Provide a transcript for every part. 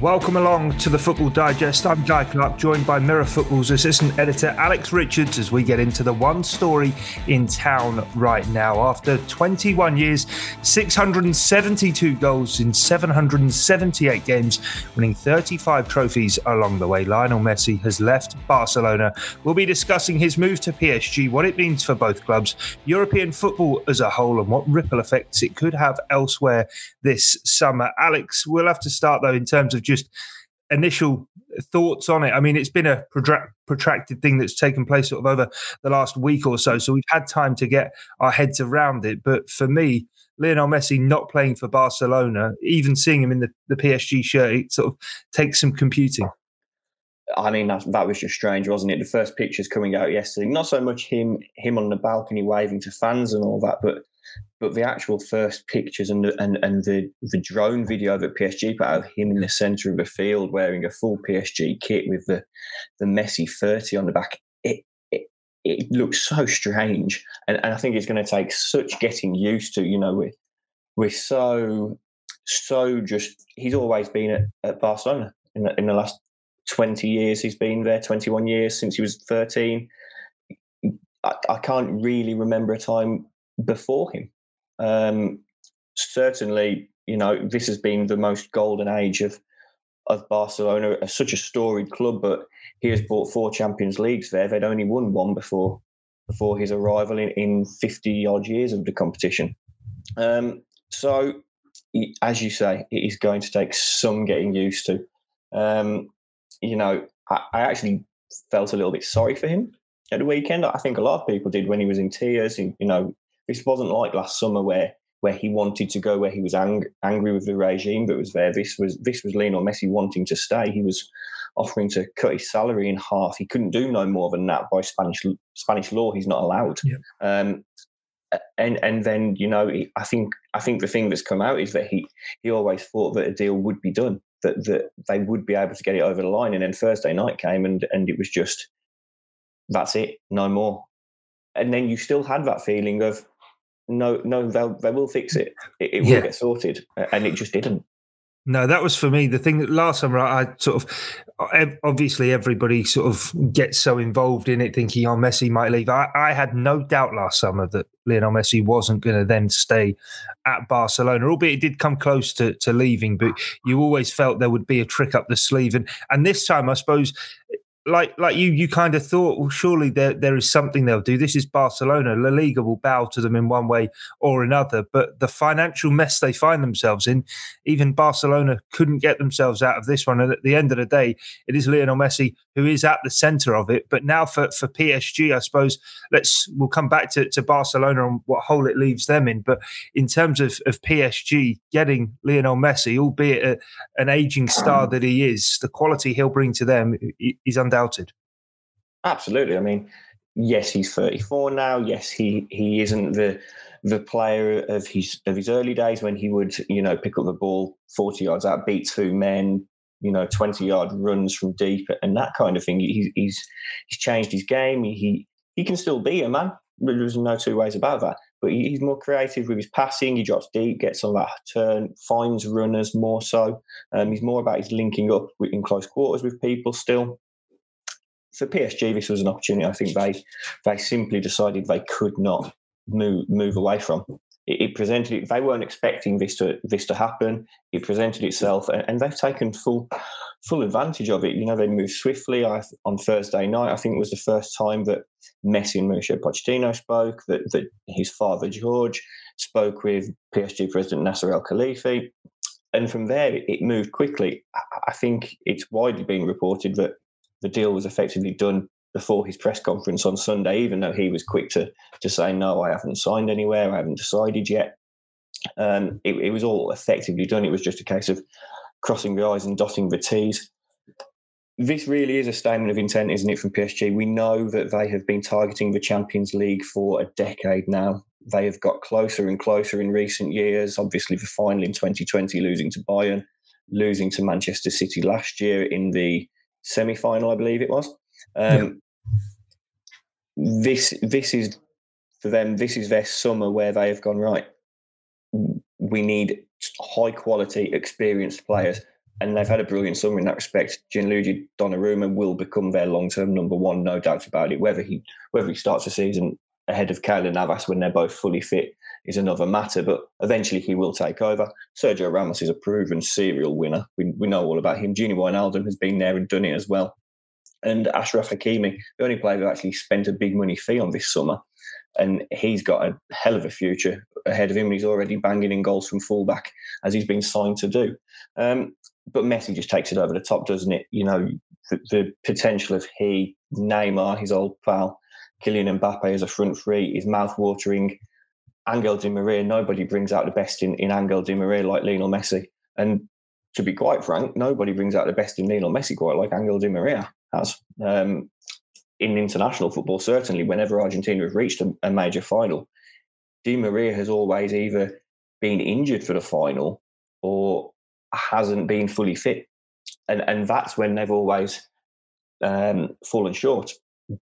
Welcome along to the Football Digest. I'm Guy Clark, joined by Mirror Football's assistant editor Alex Richards as we get into the one story in town right now. After 21 years, 672 goals in 778 games, winning 35 trophies along the way, Lionel Messi has left Barcelona. We'll be discussing his move to PSG, what it means for both clubs, European football as a whole, and what ripple effects it could have elsewhere this summer. Alex, we'll have to start though in terms of just initial thoughts on it. I mean, it's been a protracted thing that's taken place sort of over the last week or so, so we've had time to get our heads around it. But for me, Lionel Messi not playing for Barcelona, even seeing him in the, the PSG shirt, it sort of takes some computing. I mean, that, that was just strange, wasn't it? The first pictures coming out yesterday, not so much him him on the balcony waving to fans and all that, but but the actual first pictures and the, and, and the, the drone video that PSG put out of him in the centre of the field wearing a full PSG kit with the, the Messi 30 on the back, it, it, it looks so strange. And, and I think it's going to take such getting used to, you know, we're, we're so, so just, he's always been at, at Barcelona in the, in the last 20 years. He's been there 21 years since he was 13. I, I can't really remember a time before him um, certainly, you know, this has been the most golden age of of Barcelona, such a storied club, but he has brought four Champions Leagues there. They'd only won one before before his arrival in, in 50 odd years of the competition. Um, so, as you say, it is going to take some getting used to. Um, you know, I, I, actually felt a little bit sorry for him at the weekend. I think a lot of people did when he was in tears. you know, this wasn't like last summer where where he wanted to go, where he was ang- angry with the regime that was there. This was this was Lionel Messi wanting to stay. He was offering to cut his salary in half. He couldn't do no more than that by Spanish Spanish law. He's not allowed. Yeah. Um, and and then you know I think I think the thing that's come out is that he he always thought that a deal would be done that that they would be able to get it over the line and then Thursday night came and and it was just that's it no more and then you still had that feeling of no, no, they'll they will fix it. It, it will yeah. get sorted, and it just didn't. No, that was for me the thing that last summer I sort of obviously everybody sort of gets so involved in it thinking oh Messi might leave. I, I had no doubt last summer that Lionel Messi wasn't going to then stay at Barcelona, albeit it did come close to, to leaving, but you always felt there would be a trick up the sleeve. And and this time I suppose like like you you kind of thought well surely there there is something they'll do. This is barcelona. La liga will bow to them in one way or another. But the financial mess they find themselves in even barcelona couldn't get themselves out of this one. And at the end of the day it is lionel messi who is at the center of it but now for for psg i suppose let's we'll come back to, to barcelona and what hole it leaves them in but in terms of of psg getting lionel messi albeit a, an aging star that he is the quality he'll bring to them is undoubted. Absolutely. I mean, yes, he's 34 now. Yes, he he isn't the the player of his of his early days when he would you know pick up the ball 40 yards out, beat two men, you know 20 yard runs from deep and that kind of thing. He, he's he's changed his game. He he can still be a man. There's no two ways about that. But he's more creative with his passing. He drops deep, gets on that turn, finds runners more so. Um, he's more about his linking up in close quarters with people still for PSG, this was an opportunity. I think they they simply decided they could not move move away from. It, it presented. They weren't expecting this to this to happen. It presented itself, and, and they've taken full full advantage of it. You know, they moved swiftly. I, on Thursday night, I think it was the first time that Messi and Mauricio Pochettino spoke. That that his father George spoke with PSG president Nasser Al Khelaifi, And from there, it moved quickly. I think it's widely been reported that the deal was effectively done before his press conference on Sunday, even though he was quick to to say no, I haven't signed anywhere, I haven't decided yet. Um, it, it, was all effectively done. It was just a case of crossing the I's and dotting the T's. this really is a statement of intent, isn't it, from PSG? We know that they have been targeting the Champions League for a decade now. They have got closer and closer in recent years. Obviously, the final in 2020, losing to Bayern, losing to Manchester City last year in the semi final, I believe it was. Um, yeah. This this is for them. This is their summer where they have gone right. We need high quality, experienced players and they've had a brilliant summer in that respect. Gianluigi Donnarumma will become their long-term number one, no doubt about it. Whether he whether he starts the season ahead of Keylor Navas when they're both fully fit is another matter, but eventually he will take over. Sergio Ramos is a proven serial winner. We, we know all about him. Gini Wijnaldum has been there and done it as well. And Achraf Hakimi, the only player who actually spent a big money fee on this summer, and he's got a hell of a future ahead of him. and He's already banging in goals from fullback as he's been signed to do. Um, but Messi just takes it over the top, doesn't it? You know, the, the potential of he, Neymar, his old pal, Kylian Mbappe as a front three is mouth-watering. Angel Di Maria, nobody brings out the best in, in Angel Di Maria like Lionel Messi. And to be quite frank, nobody brings out the best in Lionel Messi quite like Angel Di Maria has. Um, in international football, certainly, whenever Argentina have reached a, a major final, Di Maria has always either been injured for the final or hasn't been fully fit. And, and that's when they've always um, fallen short.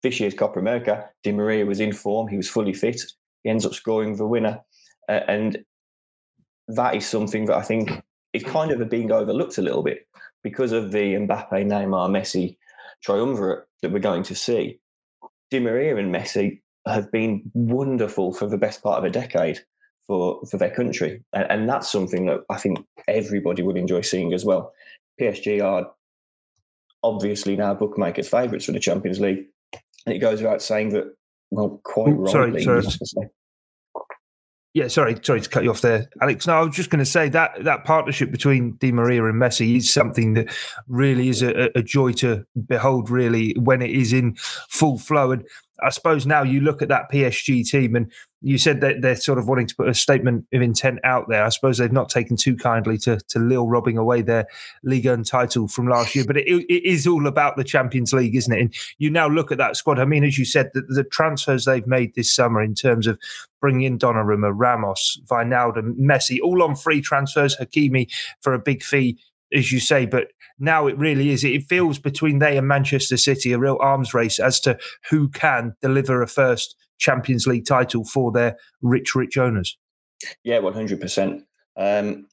This year's Copa America, Di Maria was in form, he was fully fit, he ends up scoring the winner. Uh, and that is something that I think is kind of being overlooked a little bit because of the Mbappe, Neymar, Messi triumvirate that we're going to see. Di Maria and Messi have been wonderful for the best part of a decade for for their country, and, and that's something that I think everybody would enjoy seeing as well. PSG are obviously now bookmakers' favourites for the Champions League, and it goes without saying that. Well, quite Ooh, rightly, sorry, sorry. Yeah, sorry, sorry to cut you off there, Alex. No, I was just going to say that that partnership between Di Maria and Messi is something that really is a, a, joy to behold. Really, when it is in full flow, and I suppose now you look at that PSG team, and you said that they're sort of wanting to put a statement of intent out there. I suppose they've not taken too kindly to, to Lille robbing away their Ligue 1 title from last year, but it, it is all about the Champions League, isn't it? And you now look at that squad. I mean, as you said, the, the transfers they've made this summer in terms of bringing in Donnarumma, Ramos, Wijnaldum, Messi, all on free transfers, Hakimi for a big fee, as you say, but now it really is. It feels between they and Manchester City a real arms race as to who can deliver a first Champions League title for their rich, rich owners. Yeah, one hundred percent. Um,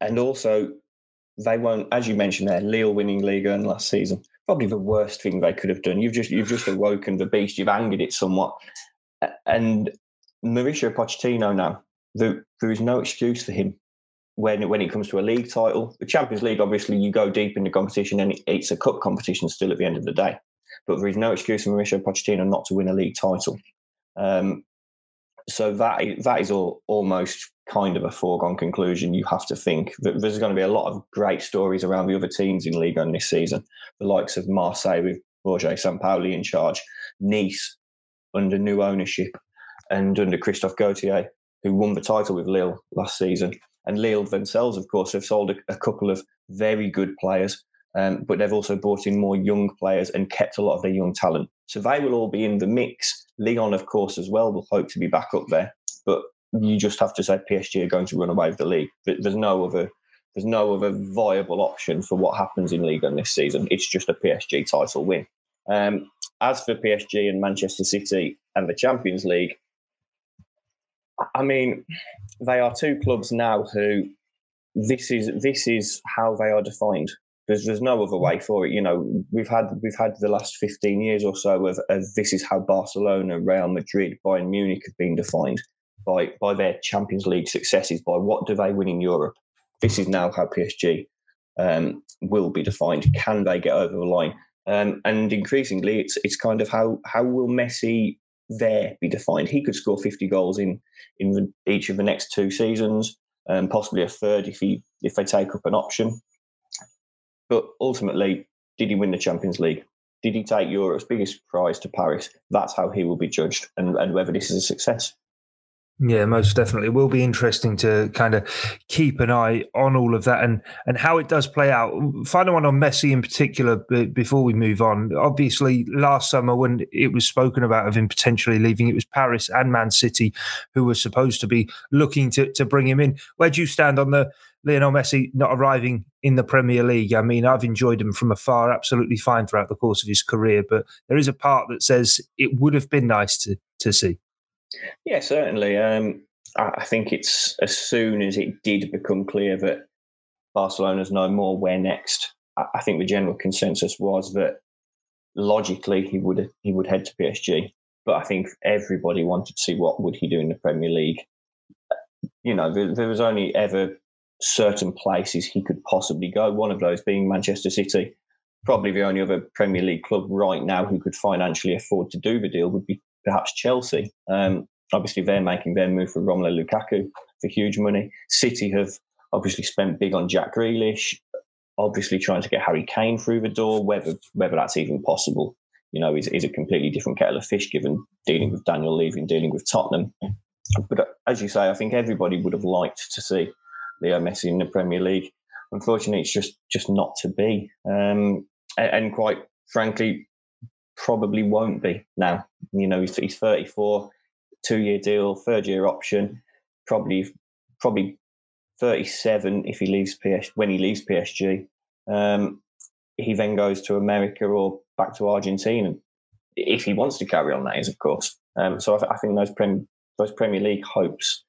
and also, they won't, as you mentioned there, Lille winning Ligue 1 last season. Probably the worst thing they could have done. You've just you've just awoken the beast. You've angered it somewhat. And Mauricio Pochettino now, there, there is no excuse for him when when it comes to a league title. The Champions League, obviously, you go deep in the competition, and it's a cup competition still at the end of the day. But there is no excuse for Mauricio Pochettino not to win a league title. Um, so that that is all, almost kind of a foregone conclusion. You have to think that there's going to be a lot of great stories around the other teams in Ligue 1 this season. The likes of Marseille with Roger Sampaoli in charge, Nice under new ownership, and under Christophe Galtier, who won the title with Lille last season. And Lille themselves, of course, have sold a, a couple of very good players, um, but they've also brought in more young players and kept a lot of their young talent. So they will all be in the mix. Lyon, of course, as well, will hope to be back up there. But you just have to say PSG are going to run away with the league. There's no other there's no other viable option for what happens in Ligue 1 this season. It's just a PSG title win. Um, as for PSG and Manchester City and the Champions League, I mean, they are two clubs now who this is this is how they are defined. There's there's no other way for it. You know, we've had we've had the last 15 years or so of, of this is how Barcelona, Real Madrid, Bayern Munich have been defined by by their Champions League successes. By what do they win in Europe? This is now how PSG um, will be defined. Can they get over the line? Um, and increasingly, it's it's kind of how how will Messi there be defined? He could score 50 goals in in the, each of the next two seasons, and um, possibly a third if he if they take up an option. But ultimately, did he win the Champions League? Did he take Europe's biggest prize to Paris? That's how he will be judged, and, and whether this is a success. Yeah, most definitely. It will be interesting to kind of keep an eye on all of that and, and how it does play out. Final one on Messi in particular before we move on. Obviously, last summer when it was spoken about of him potentially leaving, it was Paris and Man City who were supposed to be looking to, to bring him in. Where do you stand on the Lionel Messi not arriving in the Premier League? I mean, I've enjoyed him from afar, absolutely fine throughout the course of his career, but there is a part that says it would have been nice to, to see. Yeah, certainly. Um, I think it's as soon as it did become clear that Barcelona's no more, where next? I think the general consensus was that logically he would he would head to PSG, but I think everybody wanted to see what would he do in the Premier League. You know, there, there was only ever certain places he could possibly go. One of those being Manchester City. Probably the only other Premier League club right now who could financially afford to do the deal would be perhaps Chelsea. Um, obviously, they're making their move for Romelu Lukaku for huge money. City have obviously spent big on Jack Grealish, obviously trying to get Harry Kane through the door. Whether whether that's even possible, you know, is, is a completely different kettle of fish given dealing with Daniel Levy and dealing with Tottenham. But uh, as you say, I think everybody would have liked to see Leo Messi in the Premier League. Unfortunately, it's just just not to be. Um, and, and quite frankly, probably won't be now. You know, he's, he's 34, two year deal, third year option, probably probably 37 if he leaves PS when he leaves PSG. Um, he then goes to America or back to Argentina if he wants to carry on. That is, of course. Um, so I, I, think those Prem, those Premier League hopes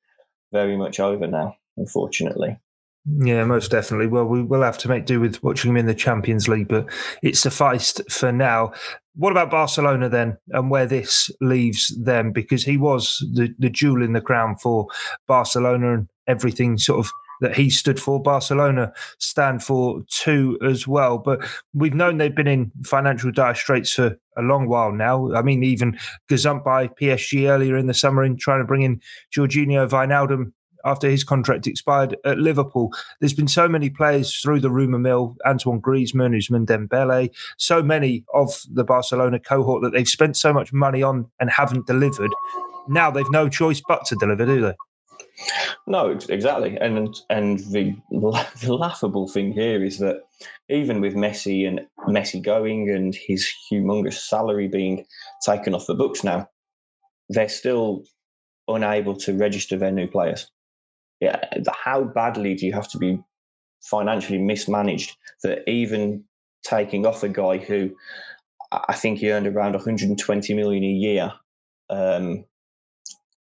very much over now, unfortunately. Yeah, most definitely. Well, we will have to make do with watching him in the Champions League, but it sufficed for now. What about Barcelona then, and where this leaves them? Because he was the, the jewel in the crown for Barcelona and everything sort of that he stood for. Barcelona stand for too as well. But we've known they've been in financial dire straits for a long while now. I mean, even gazumped by PSG earlier in the summer in trying to bring in Georginio Wijnaldum after his contract expired at Liverpool. There's been so many players through the rumour mill, Antoine Griezmann, Ousmane Dembele, so many of the Barcelona cohort that they've spent so much money on and haven't delivered. Now they've no choice but to deliver, do they? No, exactly. And and the, the laughable thing here is that even with Messi and Messi going and his humongous salary being taken off the books now, they're still unable to register their new players yeah, how badly do you have to be financially mismanaged that even taking off a guy who I think he earned around 120 million a year, um,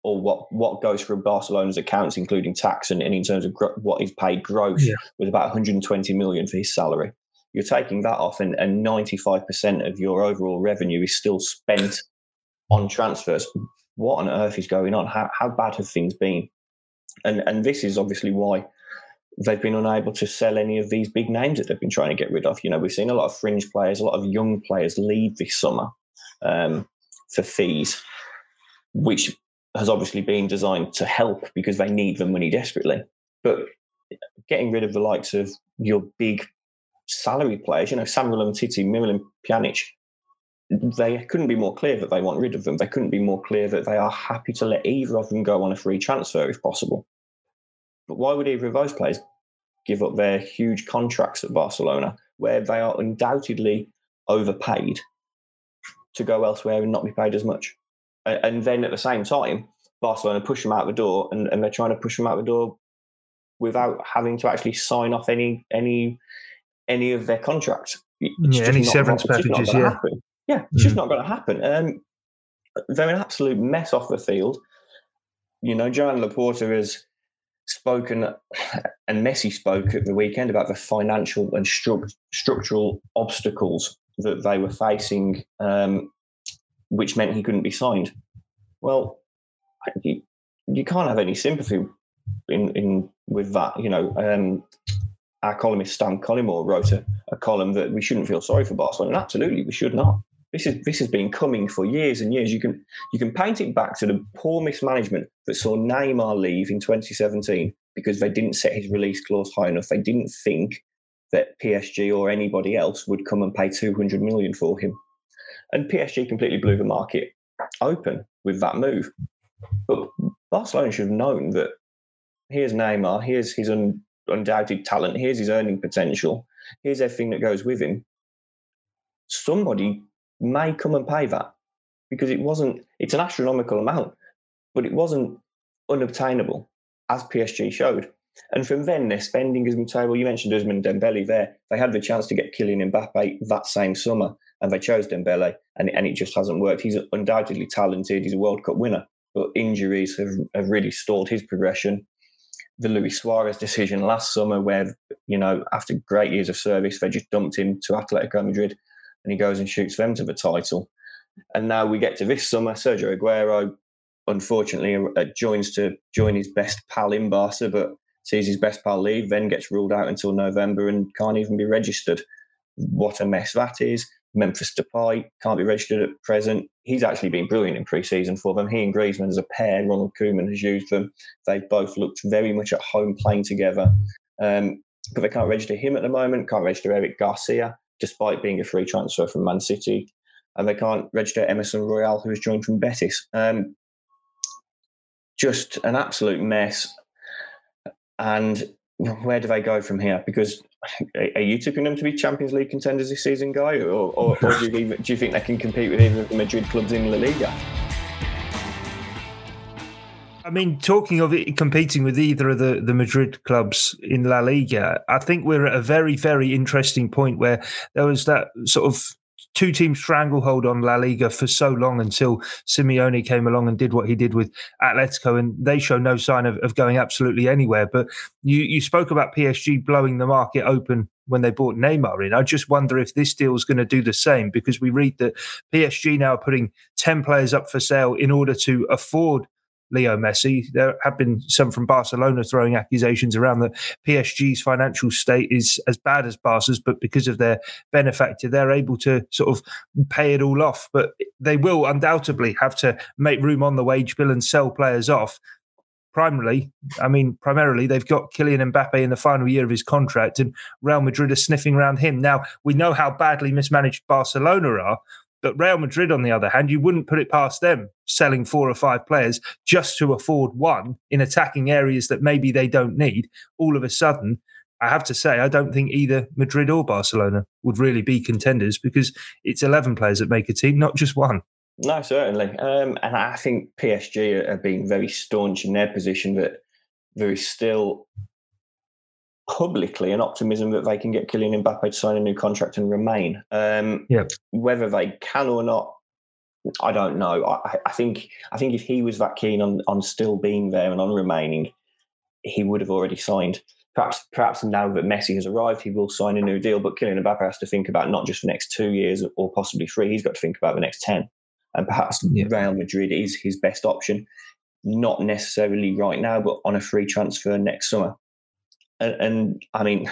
or what what goes through Barcelona's accounts, including tax and, and in terms of gro- what is paid gross, yeah. was about 120 million for his salary. You're taking that off, and, and 95% of your overall revenue is still spent on transfers. What on earth is going on? How, how bad have things been? And and this is obviously why they've been unable to sell any of these big names that they've been trying to get rid of. You know, we've seen a lot of fringe players, a lot of young players leave this summer um, for fees, which has obviously been designed to help because they need the money desperately. But getting rid of the likes of your big salary players, you know, Samuel Umtiti, Miralem Pjanic, they couldn't be more clear that they want rid of them. They couldn't be more clear that they are happy to let either of them go on a free transfer if possible. But why would either of those players give up their huge contracts at Barcelona, where they are undoubtedly overpaid, to go elsewhere and not be paid as much? And then at the same time, Barcelona push them out the door, and, and they're trying to push them out the door without having to actually sign off any any any of their contracts. It's yeah, any severance packages, yeah. Happen. Yeah, it's mm. just not going to happen. Um, they're an absolute mess off the field. You know, Joan Laporta has spoken, and Messi spoke at the weekend about the financial and stru- structural obstacles that they were facing, um, which meant he couldn't be signed. Well, you, you can't have any sympathy in, in with that. You know, um, our columnist Stan Collymore wrote a, a column that we shouldn't feel sorry for Barcelona. And absolutely, we should not. This is this has been coming for years and years. You can you can paint it back to the poor mismanagement that saw Neymar leave in 2017 because they didn't set his release clause high enough. They didn't think that PSG or anybody else would come and pay 200 million for him. And PSG completely blew the market open with that move. But Barcelona should have known that here's Neymar, here's his un, undoubted talent, here's his earning potential, here's everything that goes with him. Somebody may come and pay that because it wasn't, it's an astronomical amount, but it wasn't unobtainable, as PSG showed. And from then, their spending has been terrible. You mentioned Ousmane Dembele there. They had the chance to get Kylian Mbappe that same summer, and they chose Dembele, and, and it just hasn't worked. He's undoubtedly talented. He's a World Cup winner, but injuries have, have really stalled his progression. The Luis Suarez decision last summer, where, you know, after great years of service, they just dumped him to Atletico Madrid, and he goes and shoots them to the title. And now we get to this summer, Sergio Aguero, unfortunately, uh, joins to join his best pal in Barca, but sees his best pal leave, then gets ruled out until November and can't even be registered. What a mess that is. Memphis Depay can't be registered at present. He's actually been brilliant in pre-season for them. He and Griezmann as a pair, Ronald Koeman has used them. They've both looked very much at home playing together. Um, but they can't register him at the moment, can't register Eric Garcia, despite being a free transfer from Man City. And they can't register Emerson Royal, who has joined from Betis. Um, just an absolute mess. And where do they go from here? Because are you tipping them to be Champions League contenders this season, Guy, or, or, or do, you do, you think they can compete with either of the Madrid clubs in La Liga? I mean, talking of it competing with either of the, the Madrid clubs in La Liga, I think we're at a very, very interesting point where there was that sort of two team stranglehold on La Liga for so long until Simeone came along and did what he did with Atletico, and they show no sign of, of going absolutely anywhere. But you, you spoke about PSG blowing the market open when they bought Neymar in. I just wonder if this deal is going to do the same because we read that PSG now are putting 10 players up for sale in order to afford Leo Messi. There have been some from Barcelona throwing accusations around that PSG's financial state is as bad as Barca's, but because of their benefactor, they're able to sort of pay it all off. But they will undoubtedly have to make room on the wage bill and sell players off. Primarily, I mean, primarily, they've got Kylian Mbappe in the final year of his contract, and Real Madrid are sniffing around him. Now, we know how badly mismanaged Barcelona are, but Real Madrid, on the other hand, you wouldn't put it past them selling four or five players just to afford one in attacking areas that maybe they don't need. All of a sudden, I have to say, I don't think either Madrid or Barcelona would really be contenders because it's 11 players that make a team, not just one. No, certainly. Um, and I think PSG are being very staunch in their position that there is still publicly an optimism that they can get Kylian Mbappe to sign a new contract and remain. Um, yeah. Whether they can or not, I don't know. I, I, think I think if he was that keen on on still being there and on remaining, he would have already signed. Perhaps perhaps now that Messi has arrived, he will sign a new deal. But Kylian Mbappe has to think about not just the next two years or possibly three. He's got to think about the next ten. And perhaps yeah. Real Madrid is his best option. Not necessarily right now, but on a free transfer next summer and, and I mean,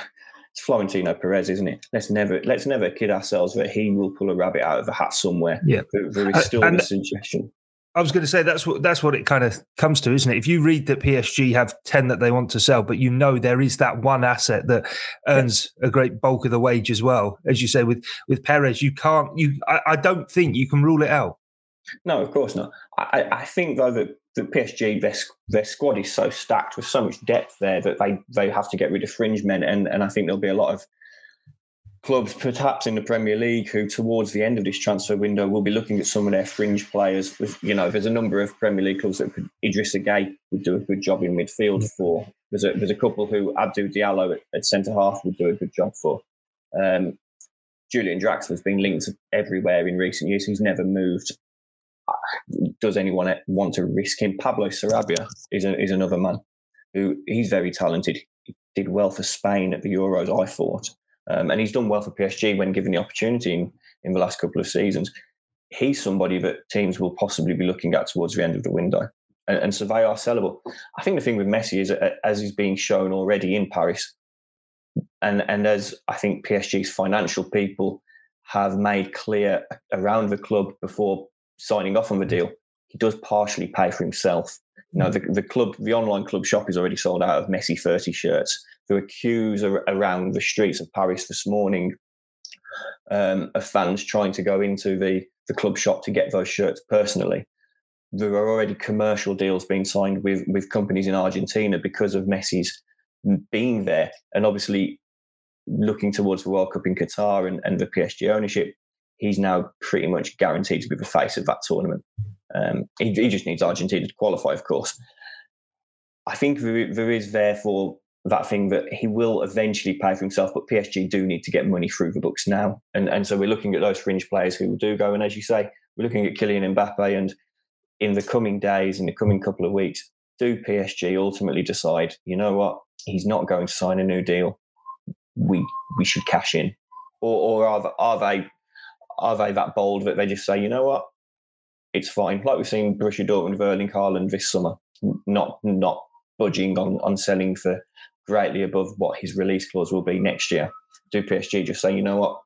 it's Florentino Perez, isn't it? Let's never let's never kid ourselves that he will pull a rabbit out of a hat somewhere. Yeah, there, is uh, still a suggestion. I was going to say that's what that's what it kind of comes to, isn't it? If you read that PSG have ten that they want to sell, but you know there is that one asset that earns yeah. a great bulk of the wage as well, as you say with with Perez, you can't. You, I, I don't think you can rule it out. No, of course not. I, I think though that the PSG their their squad is so stacked with so much depth there that they they have to get rid of fringe men, and and I think there'll be a lot of clubs, perhaps in the Premier League, who towards the end of this transfer window will be looking at some of their fringe players. With you know, there's a number of Premier League clubs that could Idrissa Gueye would do a good job in midfield for. There's a there's a couple who Abdou Diallo at, at centre half would do a good job for. Um, Julian Draxler's been linked everywhere in recent years. He's never moved does anyone want to risk him? Pablo Sarabia is, a, is another man who he's very talented. He did well for Spain at the Euros, I thought. Um, and he's done well for PSG when given the opportunity in, in the last couple of seasons. He's somebody that teams will possibly be looking at towards the end of the window. And, and so they are sellable. I think the thing with Messi is, uh, as is being shown already in Paris, and, and as I think PSG's financial people have made clear around the club before signing off on the deal, he does partially pay for himself. You know, the, the club, the online club shop is already sold out of Messi 30 shirts. There were queues around the streets of Paris this morning um, of fans trying to go into the, the club shop to get those shirts personally. there are already commercial deals being signed with with companies in Argentina because of Messi's being there, and obviously looking towards the World Cup in Qatar and, and the PSG ownership, he's now pretty much guaranteed to be the face of that tournament. Um, he, he, just needs Argentina to qualify, of course. I think there, there is therefore that thing that he will eventually pay for himself, but PSG do need to get money through the books now. And, and so we're looking at those fringe players who do go. And as you say, we're looking at Kylian Mbappe. And in the coming days, in the coming couple of weeks, do PSG ultimately decide, you know what, he's not going to sign a new deal? We we should cash in, or, or are, are they are they that bold that they just say, you know what, it's fine, like we've seen Borussia Dortmund with Erling Haaland this summer, not not budging on on selling for greatly above what his release clause will be next year. Do PSG just say, you know what,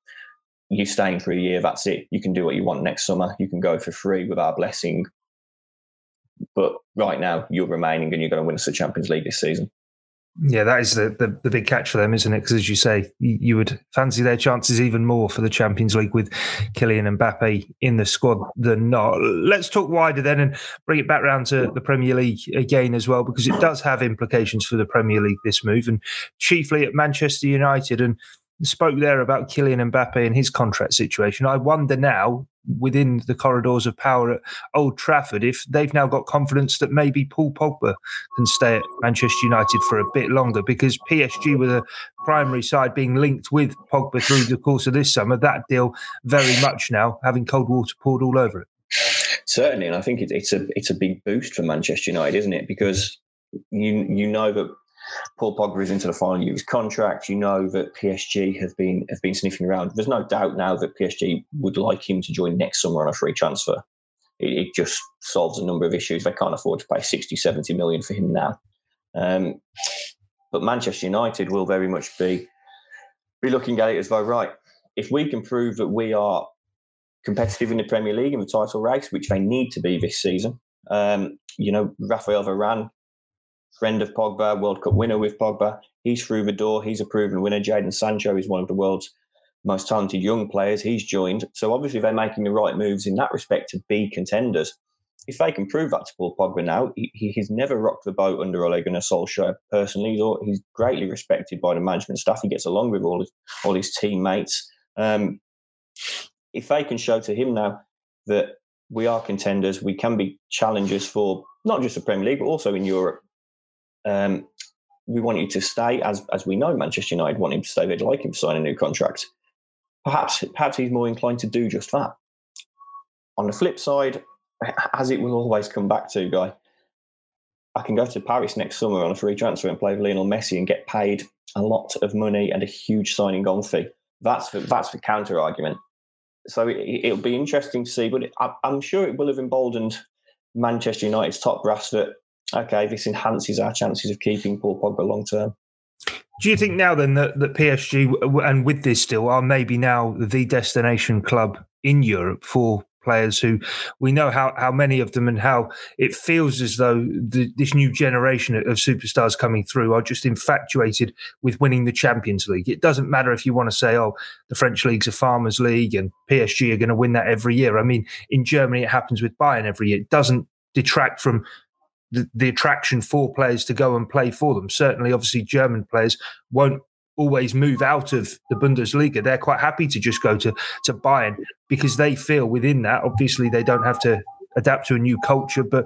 you're staying for a year, that's it. You can do what you want next summer. You can go for free with our blessing. But right now, you're remaining and you're going to win us the Champions League this season. Yeah, that is the, the, the, big catch for them, isn't it? Because as you say, you, you, would fancy their chances even more for the Champions League with Kylian Mbappe in the squad than not. Let's talk wider then and bring it back round to the Premier League again as well, because it does have implications for the Premier League, this move, and chiefly at Manchester United. And spoke there about Kylian Mbappe and his contract situation. I wonder now, within the corridors of power at Old Trafford, if they've now got confidence that maybe Paul Pogba can stay at Manchester United for a bit longer, because PSG, were the primary side being linked with Pogba through the course of this summer, that deal very much now having cold water poured all over it. Certainly, and I think it's a it's a big boost for Manchester United, isn't it? Because you you know that Paul Pogba is into the final year of his contract. You know that PSG have been have been sniffing around. There's no doubt now that PSG would like him to join next summer on a free transfer. It, it just solves a number of issues. They can't afford to pay 60, 70 million for him now. Um, but Manchester United will very much be be looking at it as though right, if we can prove that we are competitive in the Premier League in the title race, which they need to be this season. Um, you know, Rafael Varane friend of Pogba, World Cup winner with Pogba. He's through the door. He's a proven winner. Jadon Sancho is one of the world's most talented young players. He's joined. So obviously they're making the right moves in that respect to be contenders. If they can prove that to Paul Pogba now, he, he's never rocked the boat under Ole Gunnar Solskjaer personally. He's, he's greatly respected by the management staff. He gets along with all his, all his teammates. Um, if they can show to him now that we are contenders, we can be challengers for not just the Premier League, but also in Europe, um, we want you to stay, as as we know, Manchester United want him to stay. They'd like him to sign a new contract. Perhaps, perhaps he's more inclined to do just that. On the flip side, as it will always come back to, guy, I can go to Paris next summer on a free transfer and play Lionel Messi and get paid a lot of money and a huge signing on fee. That's the, that's the counter argument. So it, will be interesting to see, but it, I, I'm sure it will have emboldened Manchester United's top brass that okay, this enhances our chances of keeping Paul Pogba long term. Do you think now then that, that PSG and with this still are maybe now the destination club in Europe for players who we know how, how many of them and how it feels as though the, this new generation of superstars coming through are just infatuated with winning the Champions League. It doesn't matter if you want to say, oh, the French league's a farmers league and PSG are going to win that every year. I mean, in Germany, it happens with Bayern every year. It doesn't detract from the, the attraction for players to go and play for them. Certainly, obviously, German players won't always move out of the Bundesliga. They're quite happy to just go to to Bayern because they feel within that. Obviously, they don't have to adapt to a new culture, but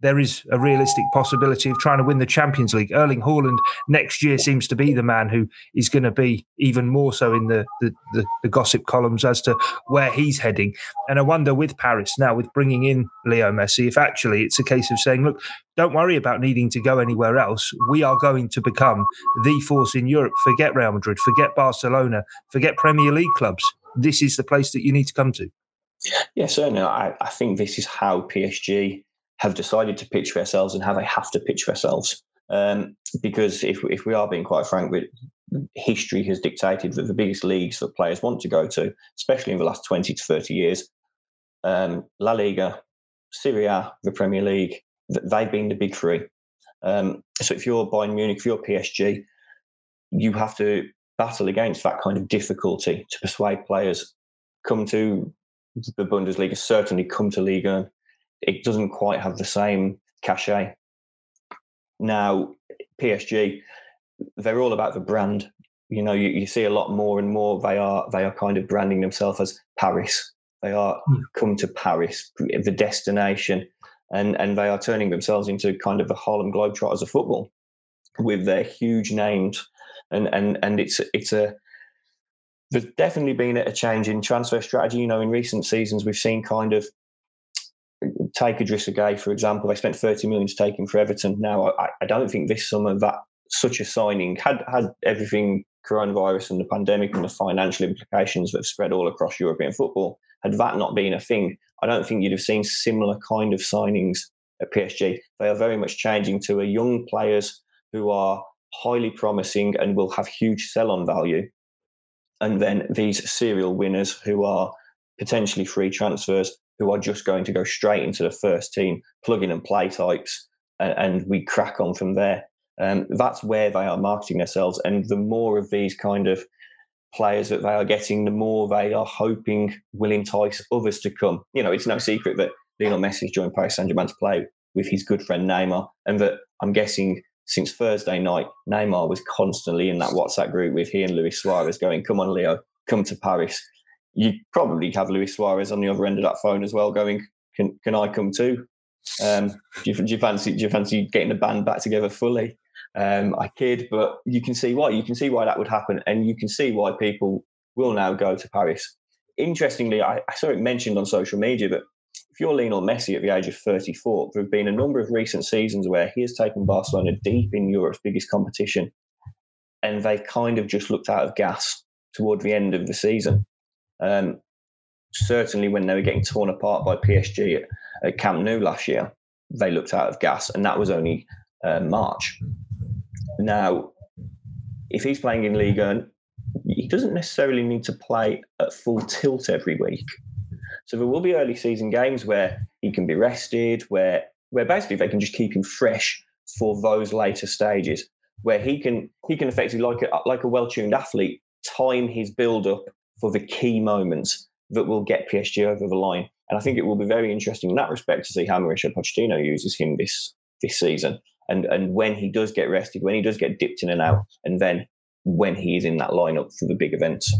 there is a realistic possibility of trying to win the Champions League. Erling Haaland next year seems to be the man who is going to be even more so in the, the, the, the, gossip columns as to where he's heading. And I wonder with Paris now, with bringing in Leo Messi, if actually it's a case of saying, look, don't worry about needing to go anywhere else. We are going to become the force in Europe. Forget Real Madrid, forget Barcelona, forget Premier League clubs. This is the place that you need to come to. Yeah, certainly. I, I think this is how PSG have decided to pitch ourselves and how they have to pitch ourselves. Um, because if, if we are being quite frank, with history has dictated that the biggest leagues that players want to go to, especially in the last 20 to 30 years, um, La Liga, Serie A, the Premier League, they've been the big three. Um, so if you're Bayern Munich, if you're PSG, you have to battle against that kind of difficulty to persuade players come to the Bundesliga, certainly come to Liga it doesn't quite have the same cachet. Now, PSG, they're all about the brand. You know, you, you see a lot more and more. They are they are kind of branding themselves as Paris. They are mm. come to Paris, the destination, and and they are turning themselves into kind of the Harlem Globetrotters of football with their huge names, and and and it's it's a there's definitely been a change in transfer strategy. You know, in recent seasons, we've seen kind of take Idrissa Gueye, for example. They spent 30 million to take him for Everton. Now, I, I, don't think this summer that such a signing had had everything coronavirus and the pandemic and the financial implications that have spread all across European football. Had that not been a thing, I don't think you'd have seen similar kind of signings at PSG. They are very much changing to a young players who are highly promising and will have huge sell-on value and then these serial winners who are potentially free transfers who are just going to go straight into the first team, plug-in and play types, and, and we crack on from there. Um, that's where they are marketing themselves, and the more of these kind of players that they are getting, the more they are hoping will entice others to come. You know, it's no secret that Lionel Messi joined Paris Saint Germain to play with his good friend Neymar, and that I'm guessing since Thursday night, Neymar was constantly in that WhatsApp group with he and Luis Suarez going, Come on, Leo, come to Paris. You probably have Luis Suarez on the other end of that phone as well, going, Can can I come too? Um, do, you, do, you, fancy do you fancy getting the band back together fully? Um, I kid, but you can see why. You can see why that would happen, and you can see why people will now go to Paris. Interestingly, I, I saw it mentioned on social media, but if you're Lionel Messi at the age of 34, there have been a number of recent seasons where he has taken Barcelona deep in Europe's biggest competition, and they've kind of just looked out of gas toward the end of the season. Um, certainly, when they were getting torn apart by PSG at, at, Camp Nou last year, they looked out of gas, and that was only uh, March. Now, if he's playing in Liga, he doesn't necessarily need to play at full tilt every week. So there will be early season games where he can be rested, where where basically they can just keep him fresh for those later stages, where he can he can effectively like a, like a well tuned athlete time his build up for the key moments that will get PSG over the line. And I think it will be very interesting in that respect to see how Mauricio Pochettino uses him this this season, and and when he does get rested, when he does get dipped in and out, and then when he is in that lineup for the big events.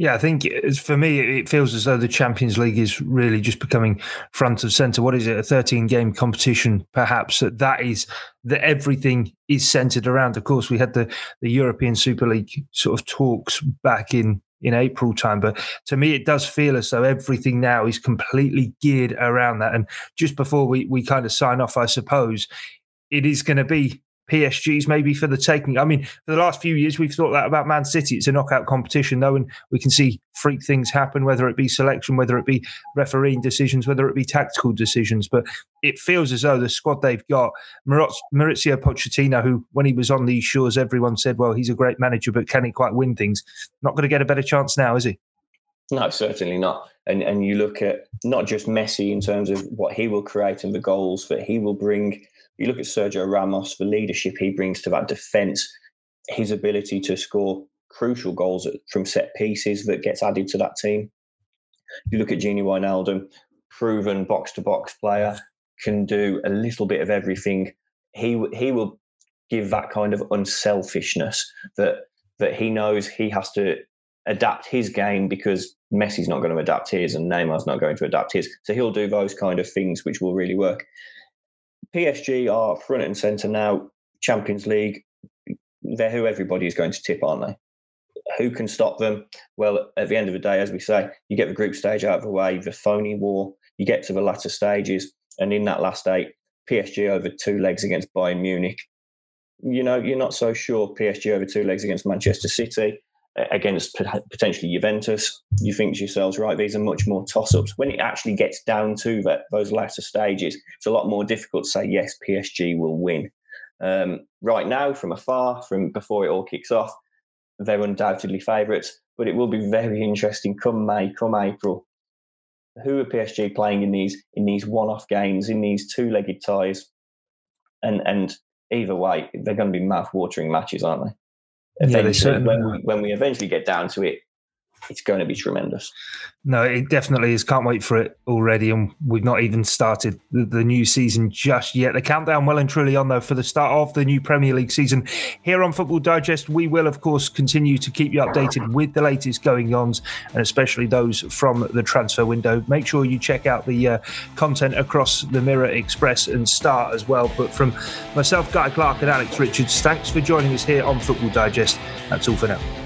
Yeah, I think for me, it feels as though the Champions League is really just becoming front of center. What is it? A 13 game competition, perhaps. That, That is that everything is centered around. Of course, we had the, the European Super League sort of talks back in in April time. But to me, it does feel as though everything now is completely geared around that. And just before we, we kind of sign off, I suppose it is going to be PSG's maybe for the taking. I mean, for the last few years, we've thought that about Man City. It's a knockout competition, though, and we can see freak things happen, whether it be selection, whether it be refereeing decisions, whether it be tactical decisions. But it feels as though the squad they've got, Mauricio Pochettino, who when he was on these shores, everyone said, well, he's a great manager, but can he quite win things? Not going to get a better chance now, is he? No, certainly not. And and you look at not just Messi in terms of what he will create and the goals that he will bring you look at Sergio Ramos, the leadership he brings to that defence, his ability to score crucial goals from set pieces that gets added to that team. You look at Gini Wijnaldum, proven box to box player, can do a little bit of everything. He he will give that kind of unselfishness that that he knows he has to adapt his game because Messi's not going to adapt his and Neymar's not going to adapt his. So he'll do those kind of things which will really work. PSG are front and centre now, Champions League. They're who everybody is going to tip, aren't they? Who can stop them? Well, at the end of the day, as we say, you get the group stage out of the way, the phony war, you get to the latter stages, and in that last eight, PSG over two legs against Bayern Munich. You know, you're not so sure PSG over two legs against Manchester City against potentially Juventus, you think to yourselves, right, these are much more toss ups. When it actually gets down to that, those latter stages, it's a lot more difficult to say, yes, PSG will win. Um, right now, from afar, from before it all kicks off, they're undoubtedly favourites, but it will be very interesting come May, come April. Who are PSG playing in these in these one-off games, in these two-legged ties, and and either way, they're going to be mouth-watering matches, aren't they? Yeah, they certainly when we, when we eventually get down to it, it's going to be tremendous. No, it definitely is. Can't wait for it already. And we've not even started the, the, new season just yet. The countdown well and truly on, though, for the start of the new Premier League season. Here on Football Digest, we will, of course, continue to keep you updated with the latest going ons, and especially those from the transfer window. Make sure you check out the uh, content across the Mirror Express and Star as well. But from myself, Guy Clark, and Alex Richards, thanks for joining us here on Football Digest. That's all for now.